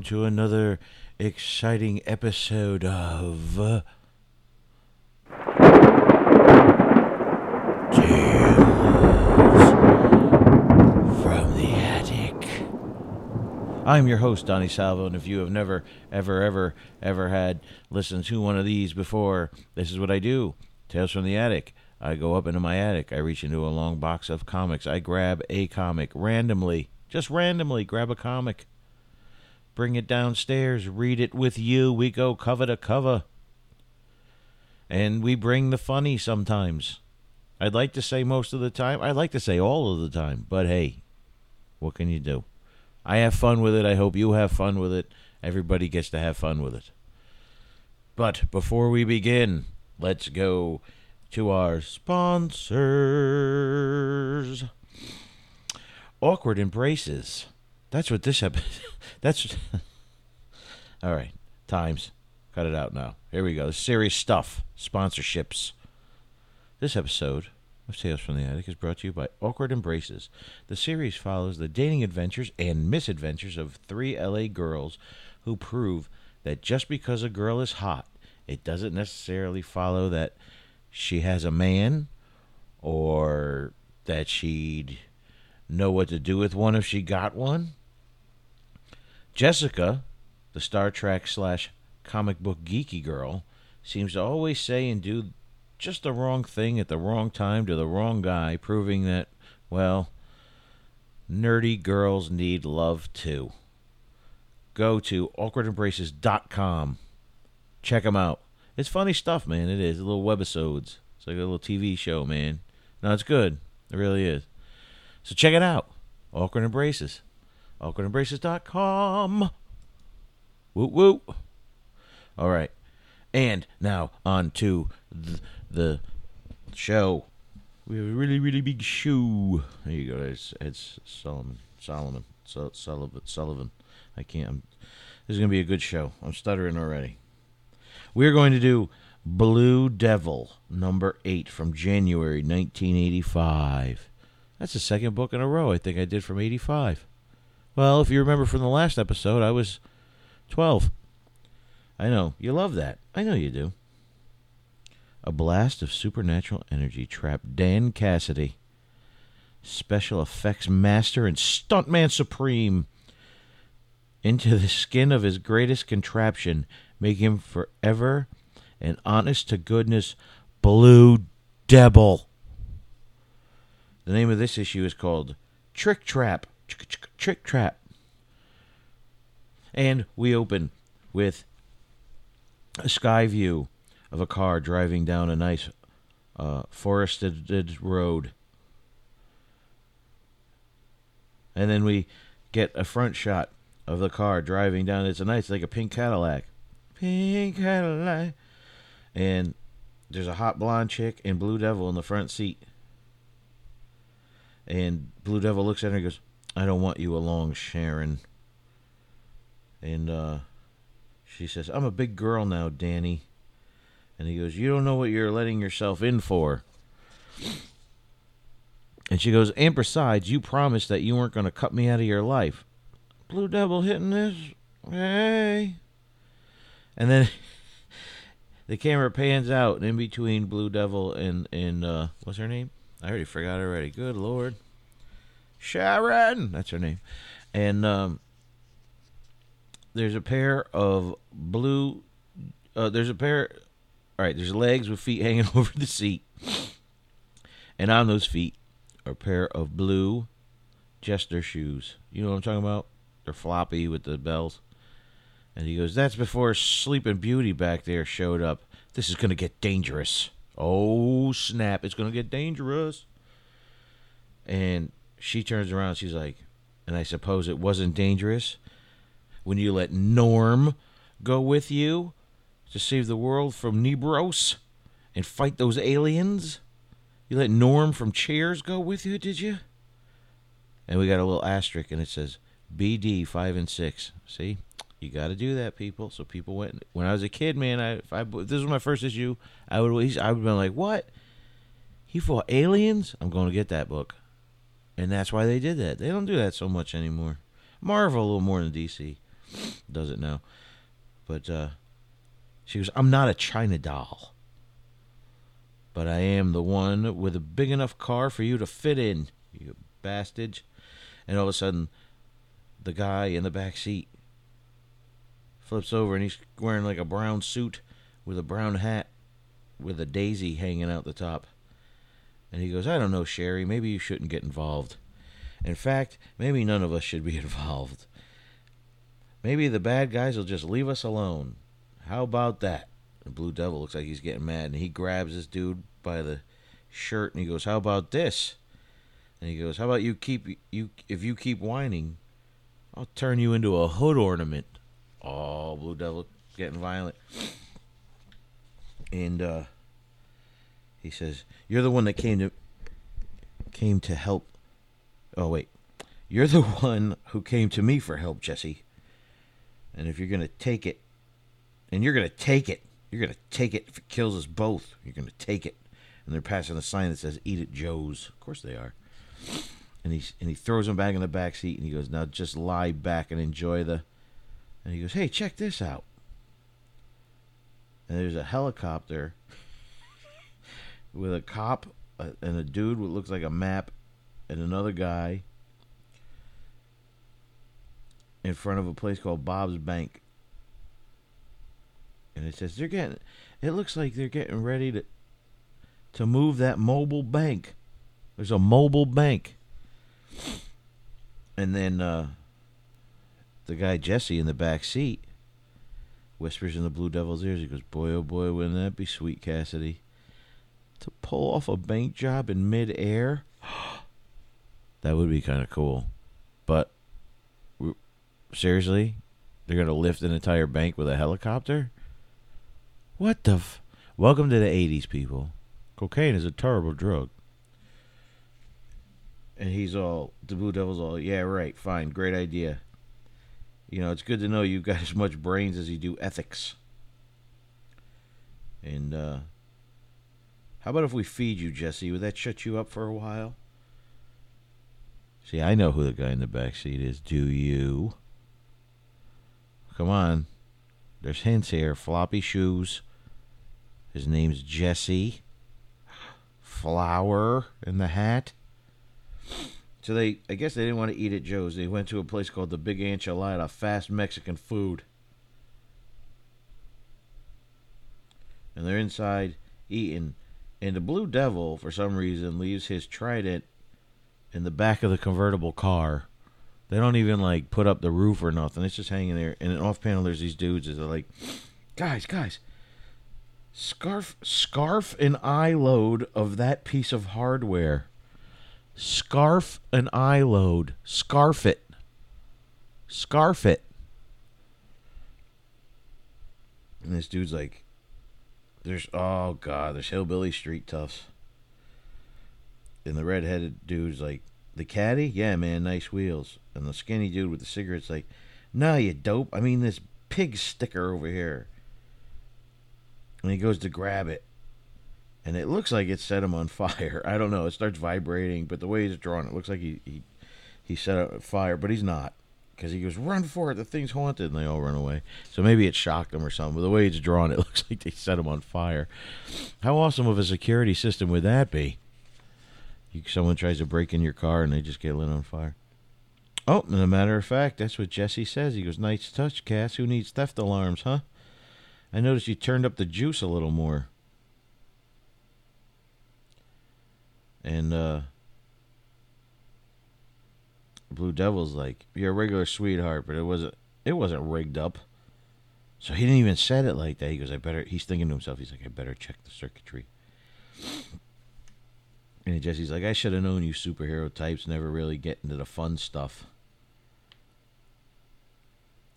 welcome to another exciting episode of uh, Tales from the Attic. I'm your host, Donny Salvo, and if you have never, ever, ever, ever had listened to one of these before, this is what I do. Tales from the Attic. I go up into my attic. I reach into a long box of comics. I grab a comic randomly, just randomly, grab a comic bring it downstairs, read it with you. We go cover to cover. And we bring the funny sometimes. I'd like to say most of the time. I'd like to say all of the time. But hey, what can you do? I have fun with it. I hope you have fun with it. Everybody gets to have fun with it. But before we begin, let's go to our sponsors. Awkward Embraces. That's what this episode. That's all right. Times, cut it out now. Here we go. Serious stuff. Sponsorships. This episode of Tales from the Attic is brought to you by Awkward Embraces. The series follows the dating adventures and misadventures of three LA girls who prove that just because a girl is hot, it doesn't necessarily follow that she has a man or that she'd know what to do with one if she got one. Jessica, the Star Trek slash comic book geeky girl, seems to always say and do just the wrong thing at the wrong time to the wrong guy, proving that, well, nerdy girls need love too. Go to awkwardembraces.com. Check them out. It's funny stuff, man. It is. Little webisodes. It's like a little TV show, man. No, it's good. It really is. So check it out. Awkward Embraces awkwardembraces.com. Woot woot. All right. And now on to the, show. We have a really, really big show. There you go. It's, it's Solomon. Solomon. So, Sullivan. Sullivan. I can't. I'm, this is going to be a good show. I'm stuttering already. We're going to do Blue Devil, number eight from January 1985. That's the second book in a row I think I did from 85. Well, if you remember from the last episode, I was 12. I know. You love that. I know you do. A blast of supernatural energy trapped Dan Cassidy, special effects master and stuntman supreme, into the skin of his greatest contraption, making him forever an honest to goodness blue devil. The name of this issue is called Trick Trap trick trap. And we open with a sky view of a car driving down a nice uh, forested road. And then we get a front shot of the car driving down. It's a nice, like a pink Cadillac. Pink Cadillac. And there's a hot blonde chick and Blue Devil in the front seat. And Blue Devil looks at her and goes, I don't want you along, Sharon. And uh, she says, I'm a big girl now, Danny. And he goes, You don't know what you're letting yourself in for. And she goes, And besides, you promised that you weren't going to cut me out of your life. Blue Devil hitting this. Hey. And then the camera pans out, and in between Blue Devil and, and uh, what's her name? I already forgot already. Good Lord. Sharon. That's her name. And um, there's a pair of blue. Uh, there's a pair. All right. There's legs with feet hanging over the seat, and on those feet are a pair of blue Jester shoes. You know what I'm talking about? They're floppy with the bells. And he goes, "That's before Sleeping Beauty back there showed up. This is gonna get dangerous. Oh snap! It's gonna get dangerous." And she turns around. She's like, and I suppose it wasn't dangerous when you let Norm go with you to save the world from Nebiros and fight those aliens. You let Norm from Cheers go with you, did you? And we got a little asterisk, and it says BD five and six. See, you got to do that, people. So people went. When I was a kid, man, I if, I if this was my first issue, I would I would have been like, what? He fought aliens? I'm going to get that book. And that's why they did that. They don't do that so much anymore. Marvel a little more than DC. does it now. But uh, she goes, I'm not a China doll. But I am the one with a big enough car for you to fit in, you bastard. And all of a sudden, the guy in the back seat flips over and he's wearing like a brown suit with a brown hat with a daisy hanging out the top. And he goes, I don't know, Sherry, maybe you shouldn't get involved. In fact, maybe none of us should be involved. Maybe the bad guys will just leave us alone. How about that? The Blue Devil looks like he's getting mad, and he grabs this dude by the shirt, and he goes, "How about this?" And he goes, "How about you keep you if you keep whining, I'll turn you into a hood ornament." Oh, Blue Devil getting violent, and uh, he says, "You're the one that came to came to help." Oh wait, you're the one who came to me for help, Jesse. And if you're gonna take it, and you're gonna take it, you're gonna take it. If it kills us both, you're gonna take it. And they're passing a sign that says "Eat it, Joe's." Of course they are. And he and he throws him back in the back seat, and he goes, "Now just lie back and enjoy the." And he goes, "Hey, check this out." And there's a helicopter with a cop uh, and a dude who looks like a map, and another guy in front of a place called Bob's Bank. And it says they're getting it looks like they're getting ready to to move that mobile bank. There's a mobile bank. And then uh, the guy Jesse in the back seat whispers in the Blue Devil's ears. He goes, "Boy, oh boy, wouldn't that be sweet, Cassidy? To pull off a bank job in midair, that would be kind of cool. But seriously, they're gonna lift an entire bank with a helicopter? What the? F- Welcome to the '80s, people. Cocaine is a terrible drug. And he's all, the Blue Devil's all, yeah, right, fine, great idea. You know, it's good to know you've got as much brains as you do ethics. And, uh, how about if we feed you, Jesse? Would that shut you up for a while? See, I know who the guy in the back seat is. Do you? Come on. There's hints here. Floppy shoes. His name's Jesse. Flower in the hat. So they, I guess they didn't want to eat at Joe's. They went to a place called the Big Enchilada, fast Mexican food. And they're inside eating. And the Blue Devil, for some reason, leaves his trident in the back of the convertible car. They don't even like put up the roof or nothing. It's just hanging there. And then off panel, there's these dudes are like, guys, guys, scarf, scarf an eye load of that piece of hardware. Scarf an eye load. Scarf it. Scarf it. And this dude's like, there's oh god, there's hillbilly street toughs. And the redheaded dude's like, the caddy, yeah, man, nice wheels. And the skinny dude with the cigarette's like, nah, you dope. I mean this pig sticker over here. And he goes to grab it. And it looks like it set him on fire. I don't know. It starts vibrating, but the way he's drawn, it looks like he he, he set it fire, but he's not. Because he goes, run for it, the thing's haunted, and they all run away. So maybe it shocked them or something. But the way it's drawn, it looks like they set him on fire. How awesome of a security system would that be? You, someone tries to break in your car and they just get lit on fire. Oh, and a matter of fact, that's what Jesse says. He goes, "Nice touch, Cass. Who needs theft alarms, huh?" I noticed you turned up the juice a little more. And uh Blue Devil's like, "You're a regular sweetheart, but it wasn't. It wasn't rigged up." So he didn't even said it like that. He goes, "I better." He's thinking to himself, "He's like, I better check the circuitry." And Jesse's like, "I should have known you superhero types never really get into the fun stuff."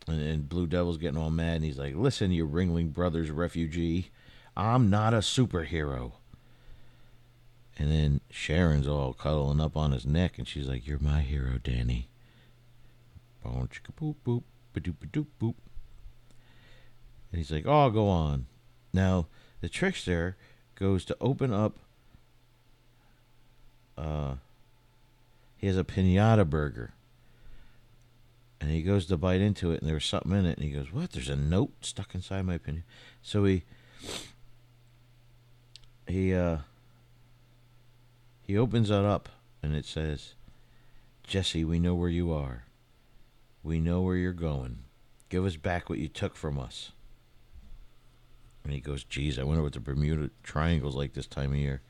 And, and Blue Devil's getting all mad, and he's like, "Listen, you Ringling Brothers refugee, I'm not a superhero." And then Sharon's all cuddling up on his neck, and she's like, "You're my hero, Danny." Boop boop, ba-doop ba-doop boop. And he's like, "Oh, go on." Now the trickster goes to open up. Uh, he has a pinata burger, And he goes to bite into it, and there was something in it. And he goes, "What? There's a note stuck inside my pinata." So he he uh he opens it up, and it says, "Jesse, we know where you are. We know where you're going. Give us back what you took from us." And he goes, "Geez, I wonder what the Bermuda Triangle's like this time of year."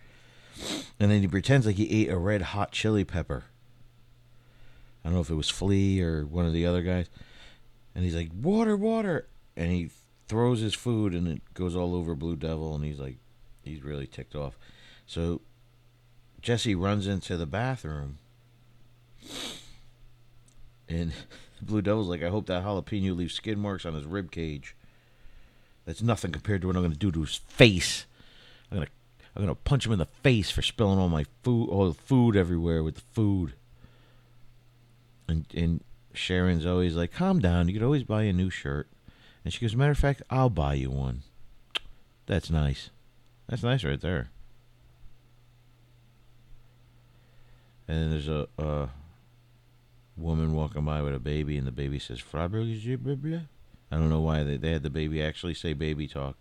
And then he pretends like he ate a red hot chili pepper. I don't know if it was Flea or one of the other guys. And he's like, water, water. And he throws his food and it goes all over Blue Devil. And he's like, he's really ticked off. So Jesse runs into the bathroom. And the Blue Devil's like, I hope that jalapeno leaves skin marks on his rib cage. That's nothing compared to what I'm to do to his face. I'm to I'm gonna punch him in the face for spilling all my food, all the food everywhere with the food. And and Sharon's always like, "Calm down. You could always buy a new shirt." And she goes, "Matter of fact, I'll buy you one." That's nice. That's nice right there. And then there's a, a woman walking by with a baby, and the baby says, "Frabel I don't know why they, they had the baby actually say baby talk.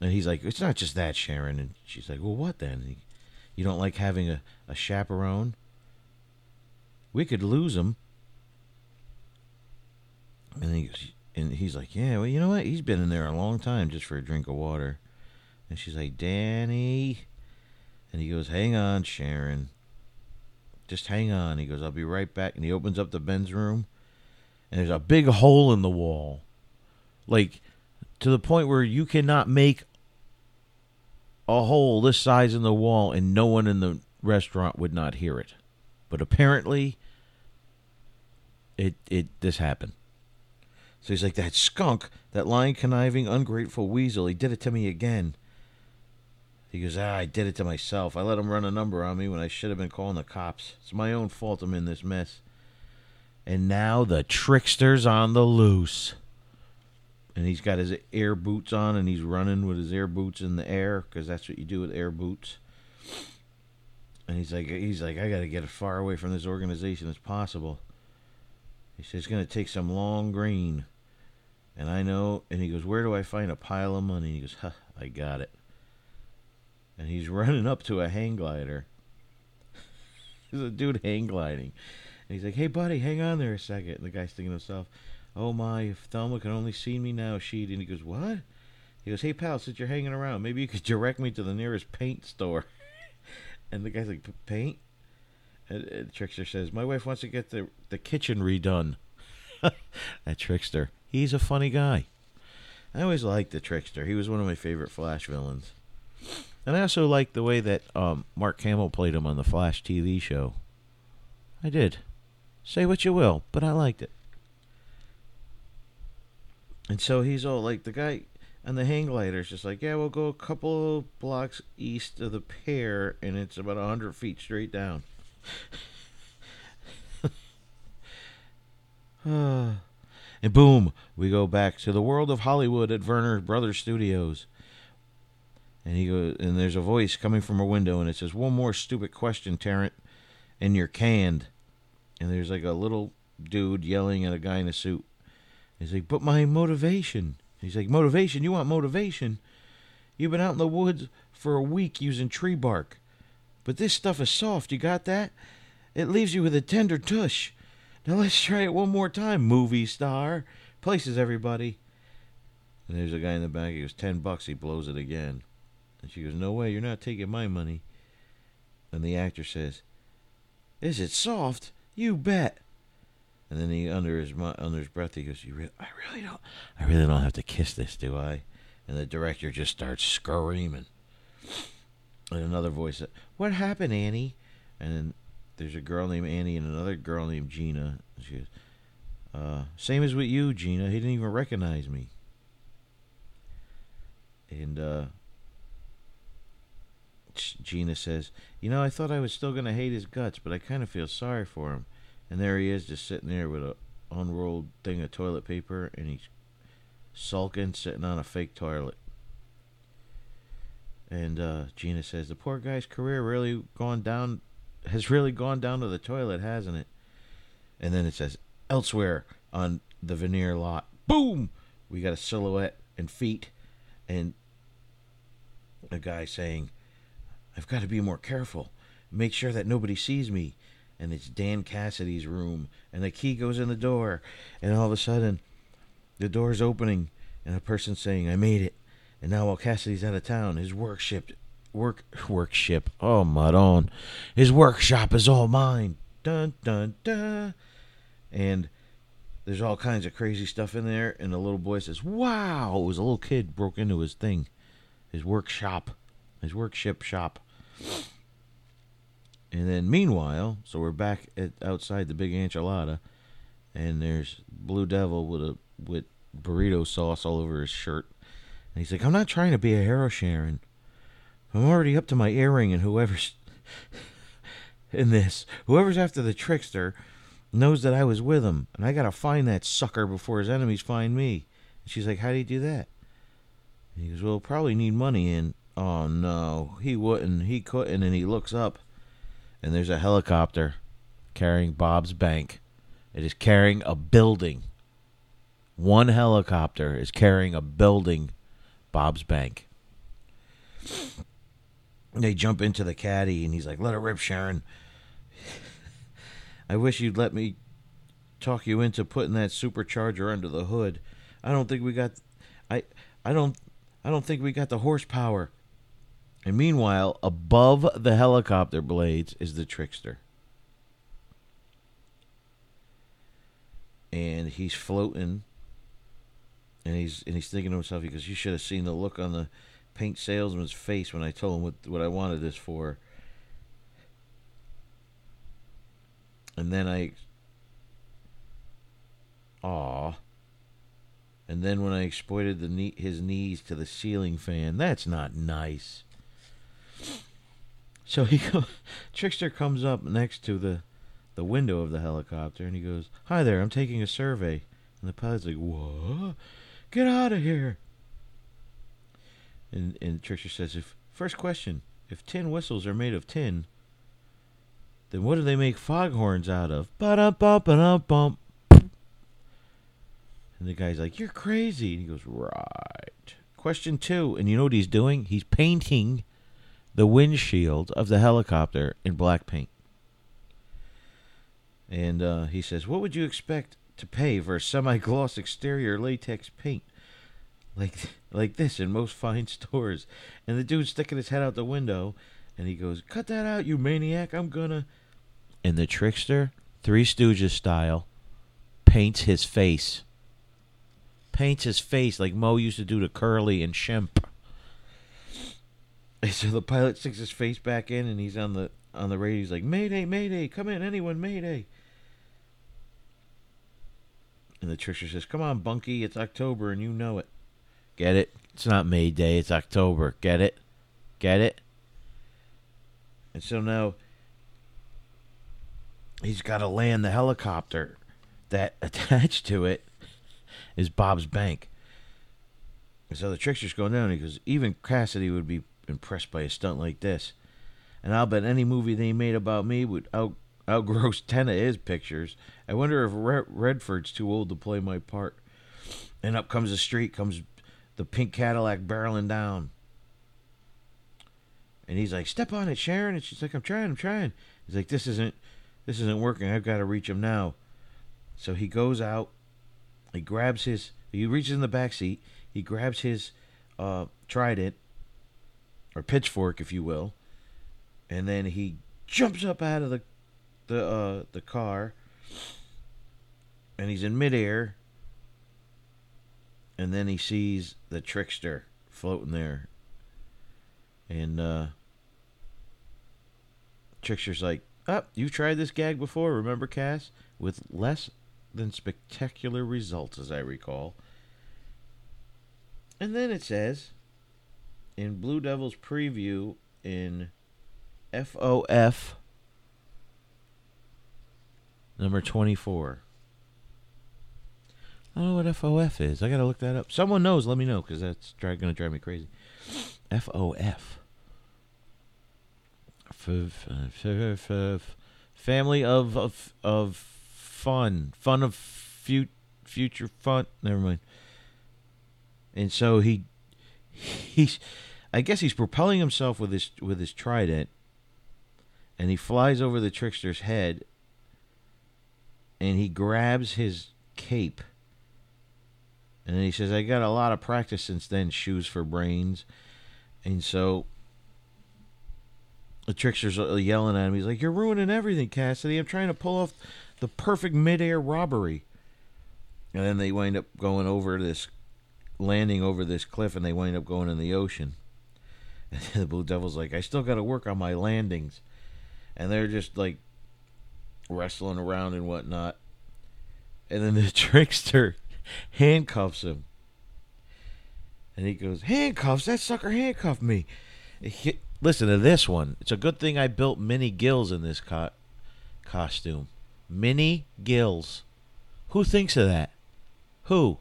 And he's like, It's not just that, Sharon. And she's like, Well, what then? He, you don't like having a, a chaperone? We could lose him. And, he, goes, and he's like, Yeah, well, you know what? He's been in there a long time just for a drink of water. And she's like, Danny. And he goes, Hang on, Sharon. Just hang on. He goes, I'll be right back. And he opens up the men's room. And there's a big hole in the wall. Like, to the point where you cannot make a hole this size in the wall and no one in the restaurant would not hear it. But apparently it it this happened. So he's like that skunk, that lying conniving ungrateful weasel, he did it to me again. He goes, ah, I did it to myself. I let him run a number on me when I should have been calling the cops. It's my own fault I'm in this mess. And now the trickster's on the loose and he's got his air boots on and he's running with his air boots in the air because that's what you do with air boots and he's like he's like i got to get as far away from this organization as possible he says it's going to take some long green and i know and he goes where do i find a pile of money and he goes huh, i got it and he's running up to a hang glider there's a dude hang gliding and he's like hey buddy hang on there a second and the guy's thinking to himself Oh my, if Thelma could only see me now, she'd. And he goes, What? He goes, Hey pal, since you're hanging around, maybe you could direct me to the nearest paint store. and the guy's like, Paint? And, and Trickster says, My wife wants to get the, the kitchen redone. that Trickster. He's a funny guy. I always liked the Trickster. He was one of my favorite Flash villains. And I also liked the way that um, Mark Hamill played him on the Flash TV show. I did. Say what you will, but I liked it. And so he's all like the guy and the hang glider is just like, yeah, we'll go a couple blocks east of the pier, and it's about a hundred feet straight down. and boom, we go back to the world of Hollywood at Verner Brothers Studios. And he goes, and there's a voice coming from a window, and it says, "One more stupid question, Tarrant, and you're canned." And there's like a little dude yelling at a guy in a suit. He's like, but my motivation. He's like, motivation? You want motivation? You've been out in the woods for a week using tree bark. But this stuff is soft. You got that? It leaves you with a tender tush. Now let's try it one more time, movie star. Places everybody. And there's a guy in the back. He goes, ten bucks. He blows it again. And she goes, no way. You're not taking my money. And the actor says, is it soft? You bet. And then he under his under his breath he goes, "You really, I really don't, I really don't have to kiss this, do I?" And the director just starts screaming. And another voice said, "What happened, Annie?" And then there's a girl named Annie and another girl named Gina. And She goes, uh, "Same as with you, Gina. He didn't even recognize me." And uh, Gina says, "You know, I thought I was still gonna hate his guts, but I kind of feel sorry for him." And there he is, just sitting there with a unrolled thing of toilet paper, and he's sulking, sitting on a fake toilet. And uh, Gina says, "The poor guy's career really gone down, has really gone down to the toilet, hasn't it?" And then it says, elsewhere on the Verner lot. Boom! We got a silhouette and feet, and a guy saying, I've got to be more careful. Make sure that nobody sees me. And it's Dan Cassidy's room. And the key goes in the door. And all of a sudden, the door's opening. And a person's saying, I made it. And now while Cassidy's out of town, his workshop, work, workshop, oh, Madon, his workshop is all mine. Dun, dun, dun. And there's all kinds of crazy stuff in there. And the little boy says, Wow! It was a little kid broke into his thing, his workshop, his workshop shop. And then meanwhile, so we're back at outside the big enchilada, and there's Blue Devil with a with burrito sauce all over his shirt. And he's like, I'm not trying to be a hero Sharon. I'm already up to my earring and whoever's in this. Whoever's after the trickster knows that I was with him, and I gotta find that sucker before his enemies find me. And she's like, How do you do that? And he goes, Well, probably need money and oh no, he wouldn't, he couldn't, and he looks up and there's a helicopter carrying Bob's bank. It is carrying a building. One helicopter is carrying a building, Bob's bank. They jump into the caddy, and he's like, "Let it rip, Sharon." I wish you'd let me talk you into putting that supercharger under the hood. I don't think we got, I, I don't, I don't think we got the horsepower. And meanwhile, above the helicopter blades is the trickster. And he's floating and he's and he's thinking to himself, goes, You should have seen the look on the paint salesman's face when I told him what what I wanted this for. And then I Aw. And then when I exploited the knee, his knees to the ceiling fan, that's not nice. So he go, Trickster comes up next to the the window of the helicopter and he goes, "Hi there, I'm taking a survey." And the pilot's like, "What? Get out of here!" And and Trickster says, "If first question, if tin whistles are made of tin, then what do they make foghorns out of?" Ba da bum ba da bum. And the guy's like, "You're crazy." And he goes, "Right." Question two, and you know what he's doing? He's painting the windshield of the helicopter in black paint. And uh, he says, What would you expect to pay for a semi gloss exterior latex paint? Like, like this in most fine stores. And the dude's sticking his head out the window and he goes, Cut that out, you maniac. I'm gonna. And the trickster, Three Stooges style, paints his face. Paints his face like Moe used to do to Curly and Shemp. So the pilot sticks his face back in, and he's on the on the radio. He's like, "Mayday, Mayday! Come in, anyone, Mayday!" And the trickster says, "Come on, Bunky, it's October, and you know it. Get it? It's not Mayday. It's October. Get it? Get it?" And so now he's got to land the helicopter that attached to it is Bob's bank. And so the trickster's going down. He goes, even Cassidy would be impressed by a stunt like this. And I'll bet any movie they made about me would out outgross ten of his pictures. I wonder if Redford's too old to play my part. And up comes the street, comes the pink Cadillac barreling down. And he's like, "Step on it, Sharon." And she's like, "I'm trying, I'm trying." He's like, "This isn't, this isn't working. I've got to reach him now." So he goes out. He grabs his. He reaches in the back seat. He grabs his uh, trident or pitchfork, if you will, and then he jumps up out of the the uh, the car, and he's in midair, and then he sees the trickster floating there, and uh, trickster's like, "Up, oh, you tried this gag before, remember, Cass?" With less than spectacular results, as I recall. And then it says in Blue Devils preview in FOF number 24. I don't know what FOF is. I got to look that up. Someone knows, let me know because that's going to drive me crazy. FOF. Family of of of fun, fun of fu- future fun. Never mind. And so he, he's, I guess he's propelling himself with his with his trident, and he flies over the trickster's head. And he grabs his cape. And he says, "I got a lot of practice since then. Shoes for brains." And so the trickster's yelling at him. He's like, "You're ruining everything, Cassidy. I'm trying to pull off the perfect midair robbery." And then they wind up going over this, landing over this cliff, and they wind up going in the ocean. And the Blue Devil's like, "I still got to work on my landings," and they're just like wrestling around and whatnot. And then the trickster handcuffs him. And he goes, Handcuffs? That sucker handcuffed me. He, listen to this one. It's a good thing I built mini gills in this co- costume. Mini gills. Who thinks of that? Who?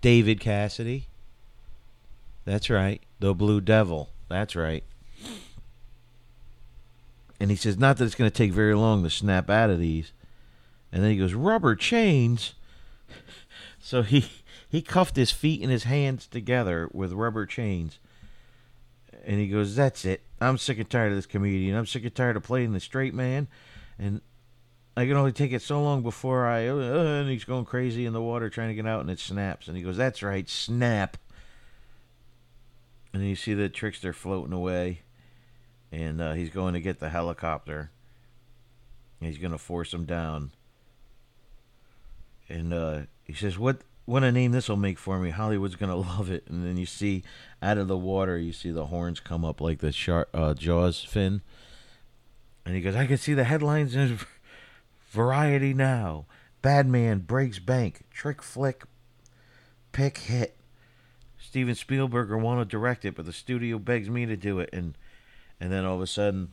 David Cassidy? That's right. The Blue Devil. That's right. And he says, not that it's going to take very long to snap out of these. And then he goes, rubber chains. So he he cuffed his feet and his hands together with rubber chains. And he goes, That's it. I'm sick and tired of this comedian. I'm sick and tired of playing the straight man. And I can only take it so long before I. Uh, and he's going crazy in the water trying to get out, and it snaps. And he goes, That's right, snap. And you see the trickster floating away. And uh, he's going to get the helicopter. He's going to force him down. And uh, he says, "What what a name this will make for me? Hollywood's gonna love it." And then you see out of the water, you see the horns come up like the shark uh, Jaws fin. And he goes, "I can see the headlines in Variety now. Bad man breaks bank. Trick flick. Pick hit. Steven Spielberg want to direct it, but the studio begs me to do it." And and then all of a sudden,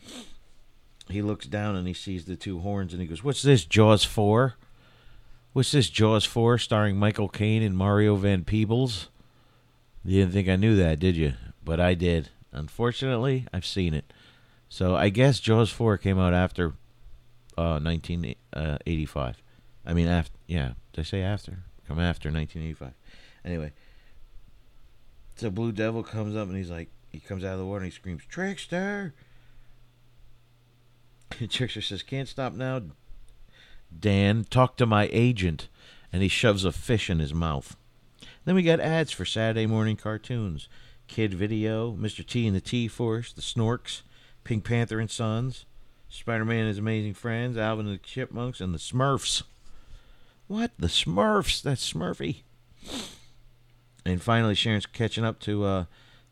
he looks down and he sees the two horns, and he goes, "What's this? Jaws four? What's this Jaws 4 starring Michael Caine and Mario Van Peebles? You didn't think I knew that, did you? But I did. Unfortunately, I've seen it. So I guess Jaws 4 came out after uh, 1985. I mean, after, yeah, did I say after? Come after 1985. Anyway, so Blue Devil comes up and he's like, he comes out of the water and he screams, Trickster! Trickster says, Can't stop now. Dan, talk to my agent. And he shoves a fish in his mouth. Then we got ads for Saturday morning cartoons Kid Video, Mr. T and the T Force, The Snorks, Pink Panther and Sons, Spider Man and His Amazing Friends, Alvin and the Chipmunks, and the Smurfs. What? The Smurfs? That's Smurfy. And finally, Sharon's catching up to uh,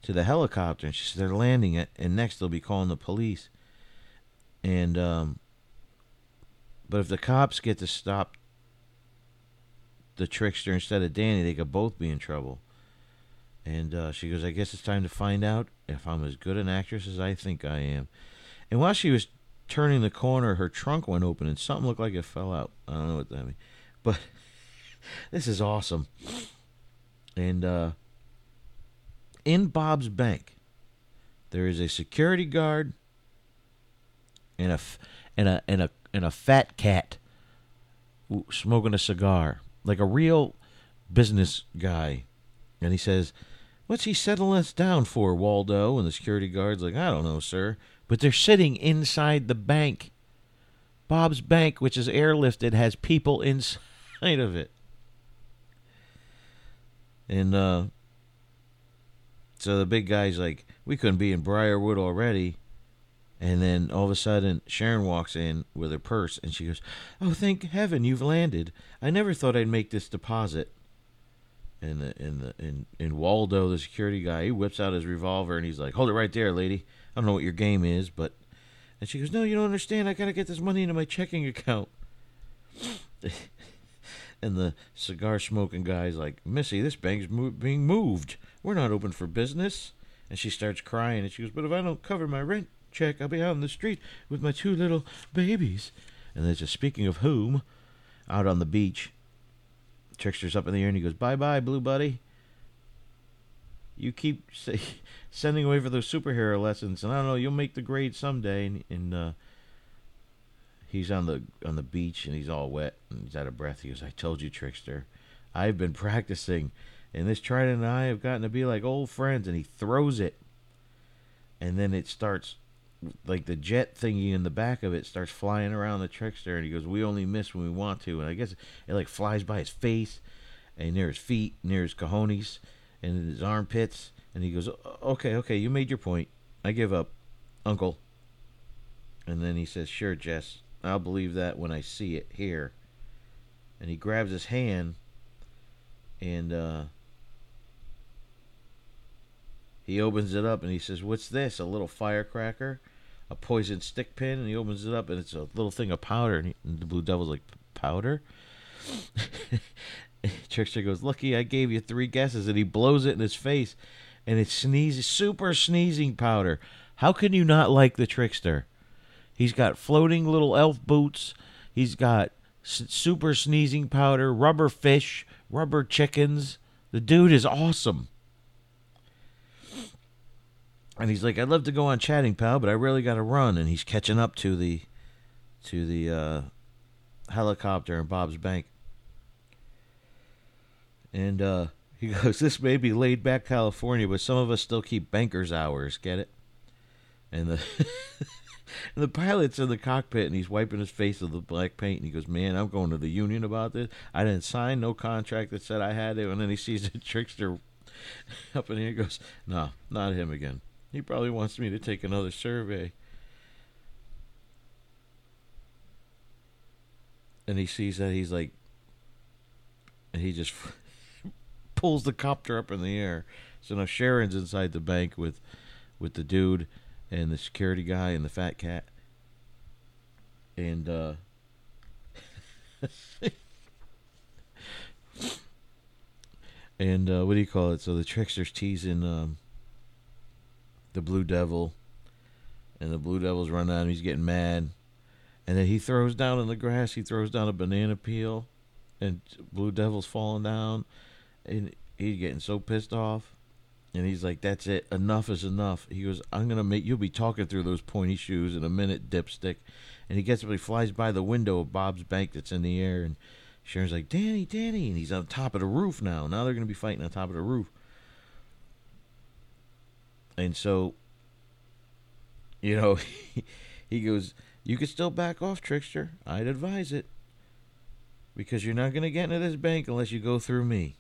to the helicopter, and she says they're landing it, and next they'll be calling the police. And um, but if the cops get to stop the trickster instead of Danny, they could both be in trouble. And uh, she goes, I guess it's time to find out if I'm as good an actress as I think I am. And while she was turning the corner, her trunk went open and something looked like it fell out. I don't know what that means. But this is awesome. And uh, in Bob's bank, there is a security guard and a and a and a and a fat cat smoking a cigar, like a real business guy. And he says, What's he settling us down for, Waldo? And the security guard's like, I don't know, sir. But they're sitting inside the bank. Bob's bank, which is airlifted, has people inside of it. And uh, so the big guy's like, We couldn't be in Briarwood already. And then all of a sudden, Sharon walks in with her purse and she goes, Oh, thank heaven you've landed. I never thought I'd make this deposit. And the, and the, and, and Waldo, the security guy, he whips out his revolver and he's like, Hold it right there, lady. I don't know what your game is, but. And she goes, No, you don't understand. I got to get this money into my checking account. and the cigar smoking guy's like, Missy, this bank's mo- being moved. We're not open for business. And she starts crying and she goes, But if I don't cover my rent, check. I'll be out on the street with my two little babies. And there's a speaking of whom, out on the beach. Trickster's up in the air and he goes, Bye bye, Blue Buddy. You keep say, sending away for those superhero lessons, and I don't know, you'll make the grade someday. And, and uh, he's on the on the beach and he's all wet and he's out of breath. He goes, "I told you, trickster. I've been practicing, and this trident and I have gotten to be like old friends." And he throws it, and then it starts like the jet thingy in the back of it starts flying around the trickster, and he goes, "We only miss when we want to." And I guess it like flies by his face, and near his feet, near his cojones, and his armpits, and he goes, "Okay, okay, you made your point. I give up, Uncle." And then he says, "Sure, Jess, I'll believe that when I see it here." And he grabs his hand, and uh, he opens it up, and he says, "What's this? A little firecracker?" a poison stick pin, and he opens it up, and it's a little thing of powder. And, he, and the Blue Devil's like, powder? Trickster goes, Lucky I gave you three guesses, and he blows it in his face, and it sneezes, super sneezing powder. How can you not like the Trickster? He's got floating little elf boots. He's got super sneezing powder, rubber fish, rubber chickens. The dude is awesome. And he's like, I'd love to go on chatting, pal, but I really got to run. And he's catching up to the to the uh, helicopter in Bob's bank. And uh, he goes, This may be laid back California, but some of us still keep banker's hours. Get it? And the and the pilot's in the cockpit and he's wiping his face with the black paint. And he goes, Man, I'm going to the union about this. I didn't sign no contract that said I had to. And then he sees the trickster up in here. He goes, No, not him again. He probably wants me to take another survey. And he sees that he's like, and he just pulls the copter up in the air. So now Sharon's inside the bank with, with the dude, and the security guy and the fat cat. And uh, and uh, what do you call it? So the trickster's teasing um, the Blue Devil, and the Blue Devil's running out. He's getting mad, and then he throws down in the grass. He throws down a banana peel, and Blue Devil's falling down, and he's getting so pissed off. And he's like, "That's it. Enough is enough." He goes, "I'm gonna make you'll be talking through those pointy shoes in a minute, dipstick." And he gets up, he flies by the window of Bob's bank that's in the air, and Sharon's like, "Danny, Danny," and he's on top of the roof now. Now they're gonna be fighting on top of the roof. And so, you know, he goes, "You could still back off, trickster. I'd advise it." Because you're not gonna get into this bank unless you go through me.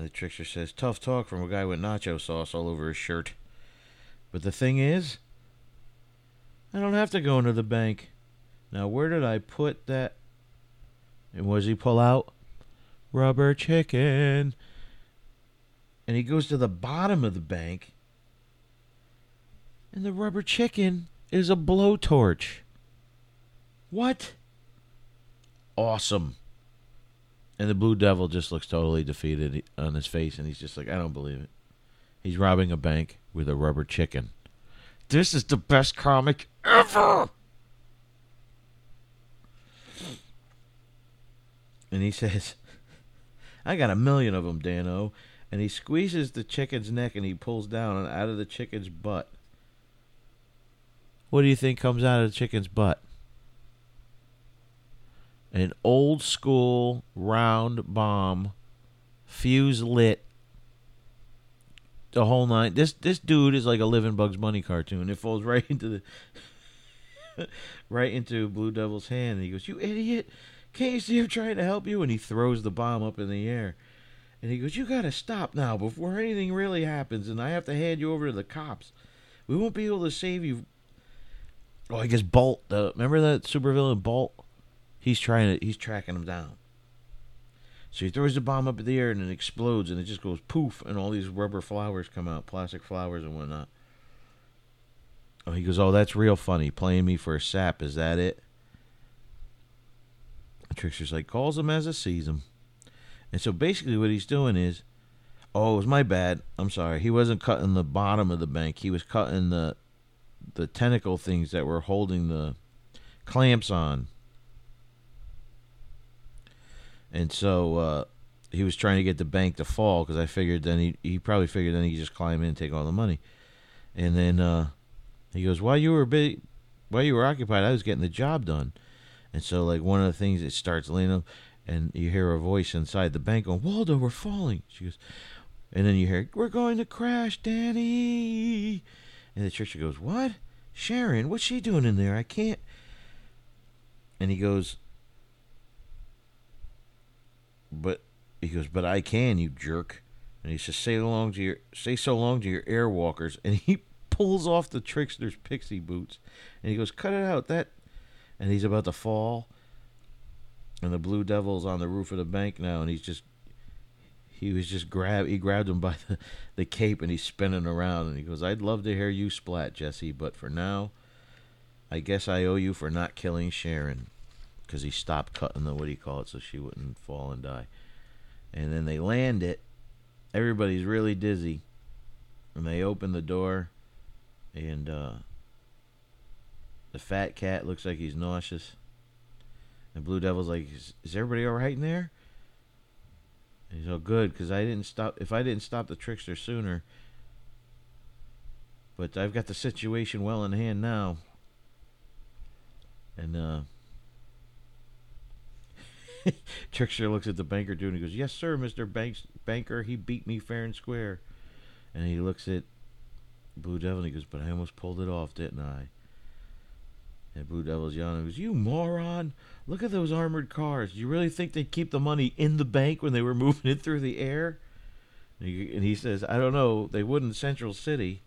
And the trickster says, Tough talk from a guy with nacho sauce all over his shirt. But the thing is, I don't have to go into the bank. Now, where did I put that? And what does he pull out? Rubber chicken. And he goes to the bottom of the bank. And the rubber chicken is a blowtorch. What? Awesome. And the Blue Devil just looks totally defeated on his face, and he's just like, I don't believe it. He's robbing a bank with a rubber chicken. This is the best comic ever! And he says, I got a million of them, Dano. And he squeezes the chicken's neck and he pulls down out of the chicken's butt. What do you think comes out of the chicken's butt? An old school round bomb, fuse lit, the whole nine. This this dude is like a living Bugs Bunny cartoon. It falls right into the right into Blue Devil's hand. And he goes, "You idiot! Can't you see I'm trying to help you?" And he throws the bomb up in the air. And he goes, "You gotta stop now before anything really happens, and I have to hand you over to the cops. We won't be able to save you." Oh, I guess Bolt. Remember that supervillain Bolt? He's trying to he's tracking him down. So he throws the bomb up in the air and it explodes and it just goes poof and all these rubber flowers come out, plastic flowers and whatnot. Oh, he goes, oh, that's real funny. Playing me for a sap, is that it? The trickster's like calls him as a sees him, and so basically what he's doing is, oh, it was my bad. I'm sorry. He wasn't cutting the bottom of the bank. He was cutting the the tentacle things that were holding the clamps on and so uh, he was trying to get the bank to fall because I figured then he he probably figured then he just climb in and take all the money, and then uh, he goes, while you were big, while you were occupied, I was getting the job done, And so, like one of the things, it starts leaning, and you hear a voice inside the bank going, "Waldo, we're falling." She goes, and then you hear, "We're going to crash, Danny." And the trickster goes, "What? Sharon? What's she doing in there? I can't." And he goes, "But," he goes, "But I can, you jerk." And he says, "Say long to your, say so long to your airwalkers." And he pulls off the trickster's pixie boots, and he goes, "Cut it out!" That, and he's about to fall, and the blue devil's on the roof of the bank now, and he's just, he was just grab, he grabbed him by the, the cape, and he's spinning around, and he goes, "I'd love to hear you splat, Jesse, but for now, I guess I owe you for not killing Sharon." Because he stopped cutting the what do you call it so she wouldn't fall and die. And then they land it. Everybody's really dizzy. And they open the door and uh, the fat cat looks like he's nauseous. And Blue Devil's like, "Is, is everybody all right in there?" And he's all good because I didn't stop. If I didn't stop the trickster sooner, but I've got the situation well in hand now. And uh, Trickster looks at the banker dude and he goes, "Yes, sir, Mister Banks Banker. He beat me fair and square." And he looks at Blue Devil and he goes, But I almost pulled it off, didn't I? And Blue Devil's yelling, he goes, You moron! Look at those armored cars. Do you really think they'd keep the money in the bank when they were moving it through the air? And he, and he says, I don't know. They would in Central City.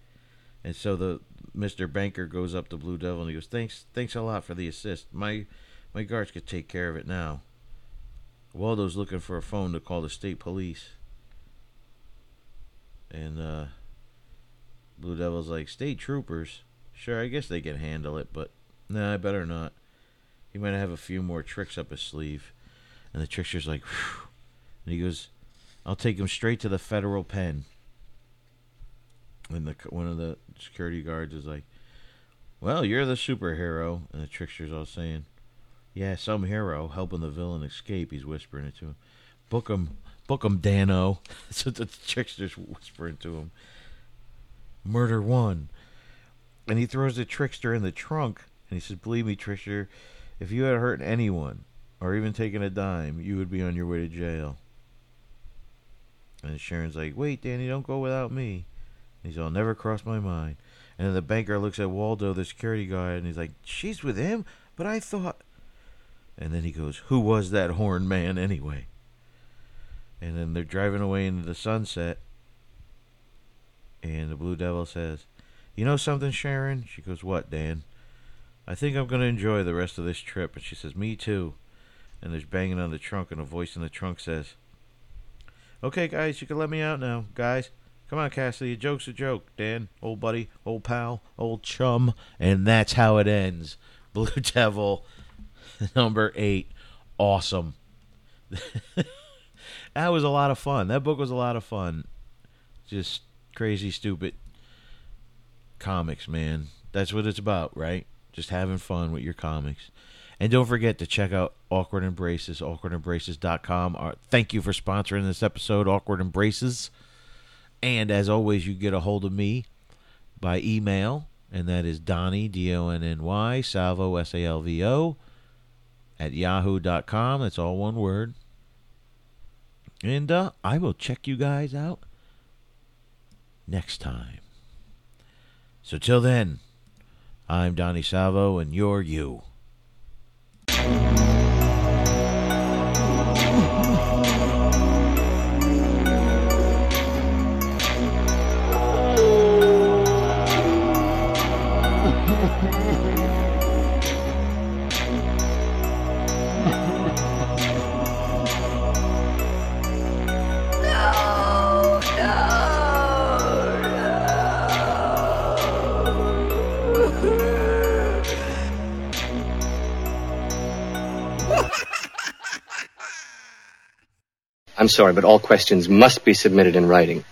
And so the Mr. Banker goes up to Blue Devil and he goes, Thanks thanks a lot for the assist. My my guards could take care of it now. Waldo's looking for a phone to call the state police. And uh Blue Devil's like, state troopers. Sure, I guess they can handle it, but nah, I better not. He might have a few more tricks up his sleeve. And the trickster's like, Phew. and he goes, I'll take him straight to the federal pen. And the one of the security guards is like, well, you're the superhero. And the trickster's all saying, yeah, some hero helping the villain escape. He's whispering it to him. Book him, book him, Danno. What the trickster's whispering to him. Murder one. And he throws the trickster in the trunk and he says, Believe me, Trickster, if you had hurt anyone or even taken a dime, you would be on your way to jail. And Sharon's like, Wait, Danny, don't go without me. And he's all, Never crossed my mind. And then the banker looks at Waldo, the security guard, and he's like, She's with him? But I thought. And then he goes, Who was that horned man anyway? And then they're driving away into the sunset. And the Blue Devil says, You know something, Sharon? She goes, What, Dan? I think I'm going to enjoy the rest of this trip. And she says, Me too. And there's banging on the trunk, and a voice in the trunk says, Okay, guys, you can let me out now. Guys, come on, Cassidy. A joke's a joke. Dan, old buddy, old pal, old chum. And that's how it ends. Blue Devil, number eight. Awesome. that was a lot of fun. That book was a lot of fun. Just crazy, stupid comics, man. That's what it's about, right? Just having fun with your comics. And don't forget to check out Awkward Embraces, awkwardembraces.com. Uh, thank you for sponsoring this episode, Awkward Embraces. And as always, you get a hold of me by email, and that is Donny, D O N N Y, Salvo, S A L V O, at yahoo.com. That's all one word. And uh, I will check you guys out next time. So till then, I'm Donny Salvo, and you're you. I'm sorry, but all questions must be submitted in writing.